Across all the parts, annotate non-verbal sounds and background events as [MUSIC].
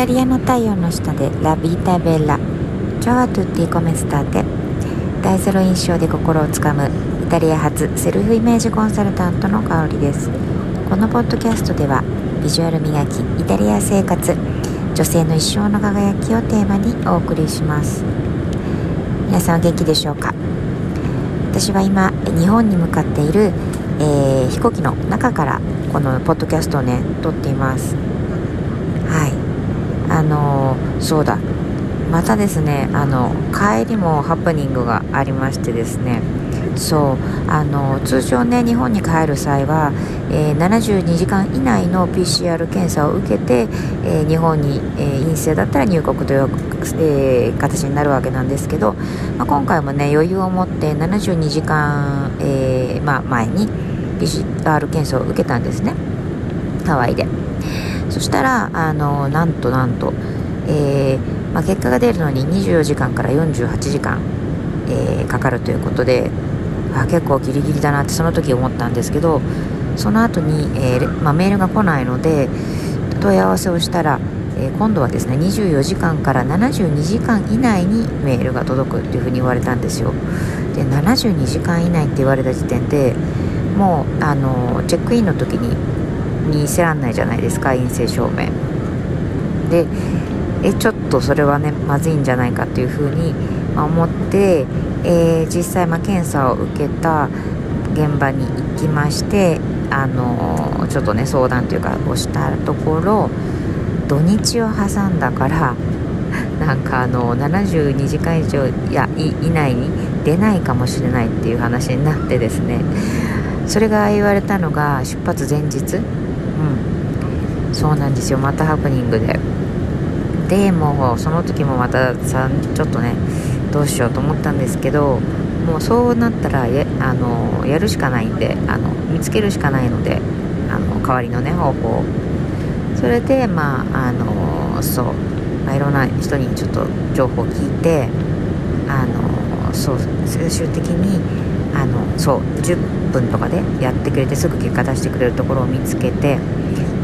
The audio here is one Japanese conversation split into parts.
タリアの太陽の下でラビータベラチャワトゥッティコメスターテ。大ゼロ印象で心をつかむイタリア発セルフイメージコンサルタントの香りです。このポッドキャストではビジュアル磨きイタリア生活女性の一生の輝きをテーマにお送りします。皆さんお元気でしょうか？私は今日本に向かっている、えー、飛行機の中からこのポッドキャストをね撮っています。あの、そうだ。またですねあの帰りもハプニングがありましてですね。そうあの通常ね日本に帰る際は、えー、72時間以内の PCR 検査を受けて、えー、日本に、えー、陰性だったら入国という、え形になるわけなんですけど、まあ、今回もね余裕を持って72時間、えまあ、前に PCR 検査を受けたんですね。ハワイで。そしたらあのなんとなんと、えまあ、結果が出るのに24時間から48時間、えかかるということであ結構ギリギリだなってその時思ったんですけどその後に、えー、まあ、メールが来ないので問い合わせをしたら、えー、今度はですね24時間から72時間以内にメールが届くっていうふうに言われたんですよ。で72時間以内って言われた時点でもうあのチェックインの時に見せらんないじゃないですか陰性証明。でえちょっとそれはねまずいんじゃないかっていうふうに思って、えー、実際、ま検査を受けた現場に行きましてあのちょっとね相談というかをしたところ土日を挟んだから [LAUGHS] なんかあの72時間以上や以内に出ないかもしれないっていう話になってですね。それが言われたのが出発前日うん。そうなんですよ。またハプニングで。でもうその時もまたさちょっとねどうしようと思ったんですけどもうそうなったらやあのやるしかないんであの見つけるしかないのであの代わりのね方法それでまああのそう、まあ、いろんな人にちょっと情報を聞いてあのそう最終的にあのそう10分とかでやってくれてすぐ結果出してくれるところを見つけて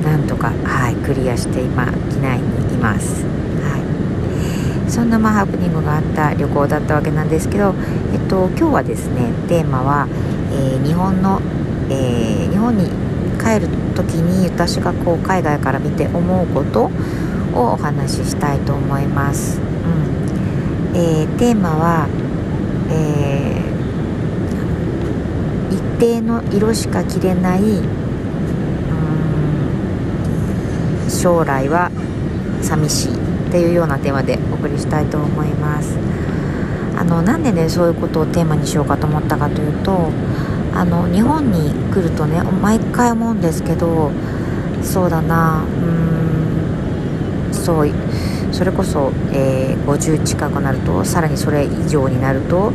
なんとかはいクリアして今機内にいます。はい。そんなまあハプニングがあった旅行だったわけなんですけど、えっと、今日はですねテーマは、えー、日本の、えー、日本に帰る時に私がこう海外から見て思うことをお話ししたいと思います、うん。えー、テーマは、え一定の色しか着れない、将来は寂しいっていうようなテーマでお送りしたいと思います。あのなんでねそういうことをテーマにしようかと思ったかというとあの日本に来るとね毎回思うんですけどそうだなうんそうそれこそ、えー、50近くなるとさらにそれ以上になると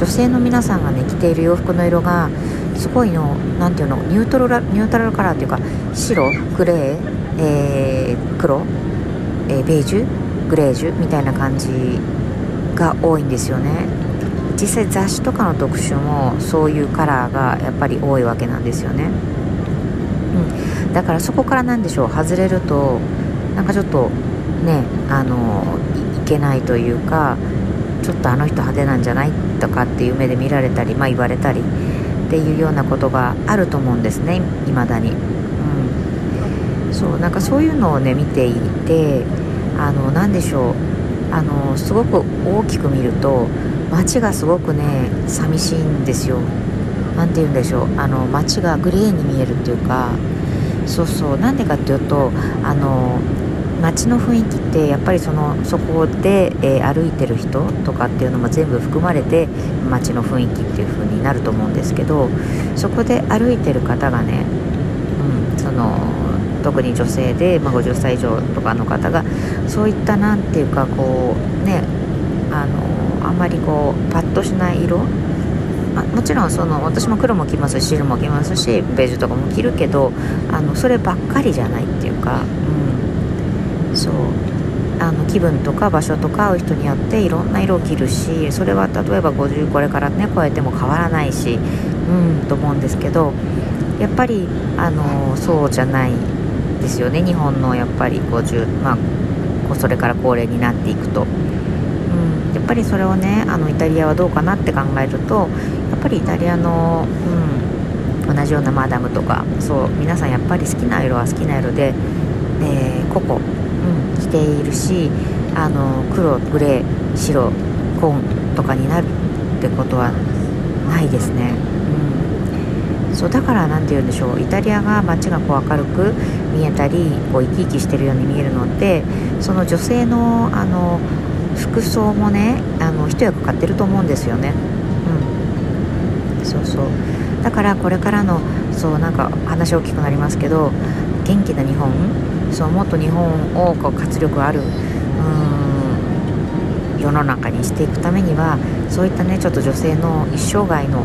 女性の皆さんがね着ている洋服の色がすごいの何ていうのニュートラルニュートラルカラーっていうか白グレー、えー、黒えー、ベージュグレージュみたいな感じが多いんですよね。実際雑誌とかの特集もそういうカラーがやっぱり多いわけなんですよね、うん、だからそこから何でしょう外れるとなんかちょっとねあのいけないというかちょっとあの人派手なんじゃないとかっていう目で見られたり、まあ、言われたりっていうようなことがあると思うんですねいまだに。うん。そうなんかそういうのをね見ていてあの何でしょう。あのすごく大きく見ると街がすごくね寂しいんですよ。何て言うんでしょう。あの街がグレーに見えるっていうか。そうそう。なんでかっていうとあの街の雰囲気ってやっぱりそのそこで、えー、歩いてる人とかっていうのも全部含まれて街の雰囲気っていう風になると思うんですけどそこで歩いてる方がね、うん、その特に女性で、まあ、50歳以上とかの方がそういった何ていうかこうねあのあんまりこうパッとしない色まもちろんその私も黒も着ますし白も着ますしベージュとかも着るけどあのそればっかりじゃないっていうか、そう。あの気分とか場所とか会う人によっていろんな色を着るしそれは例えば50これからね超えても変わらないしうんと思うんですけどやっぱりあのそうじゃないですよね。日本のやっぱり50、まあ、それから高齢になっていくと、うん、やっぱりそれをねあのイタリアはどうかなって考えるとやっぱりイタリアの、うん、同じようなマダムとかそう皆さんやっぱり好きな色は好きな色で、えー、個々、うん、着ているしあの黒グレー白紺とかになるってことはないですね。うん、そうだから何て言うんでしょうイタリアが街がこう明るく見えたりこう生き生きしてるように見えるのってその女性のあの服装もねあの一役買ってると思うんですよね。うん、そうそうだからこれからのそうなんか話大きくなりますけど元気な日本？そうもっと日本をこう活力あるうん世の中にしていくためにはそういったねちょっと女性の一生涯の、う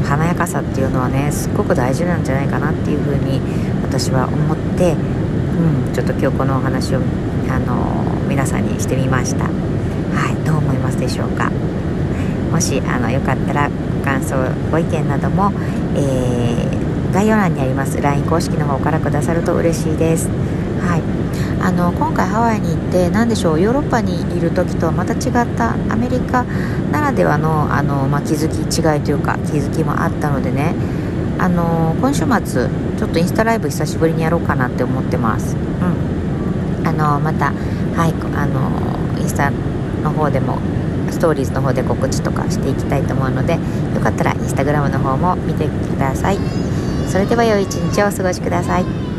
ん、華やかさっていうのはねすっごく大事なんじゃないかなっていうふうに私は思って、うん、ちょっと今日このお話を、あの皆さんにしてみました。はい、どう思いますでしょうか？もしあのよかったらご感想ご意見なども、えー、概要欄にあります LINE 公式の方からくださると嬉しいです。はいあの今回ハワイに行って何でしょうヨーロッパにいる時とはまた違ったアメリカならではのあの、まあ、気づき違いというか気づきもあったのでねあの今週末ちょっとインスタライブ久しぶりにやろうかなって思ってます。うん、あのまたはいあのインスタの方でもストーリーズの方で告知とかしていきたいと思うのでよかったらインスタグラムの方も見てください。それでは良い一日をお過ごしください。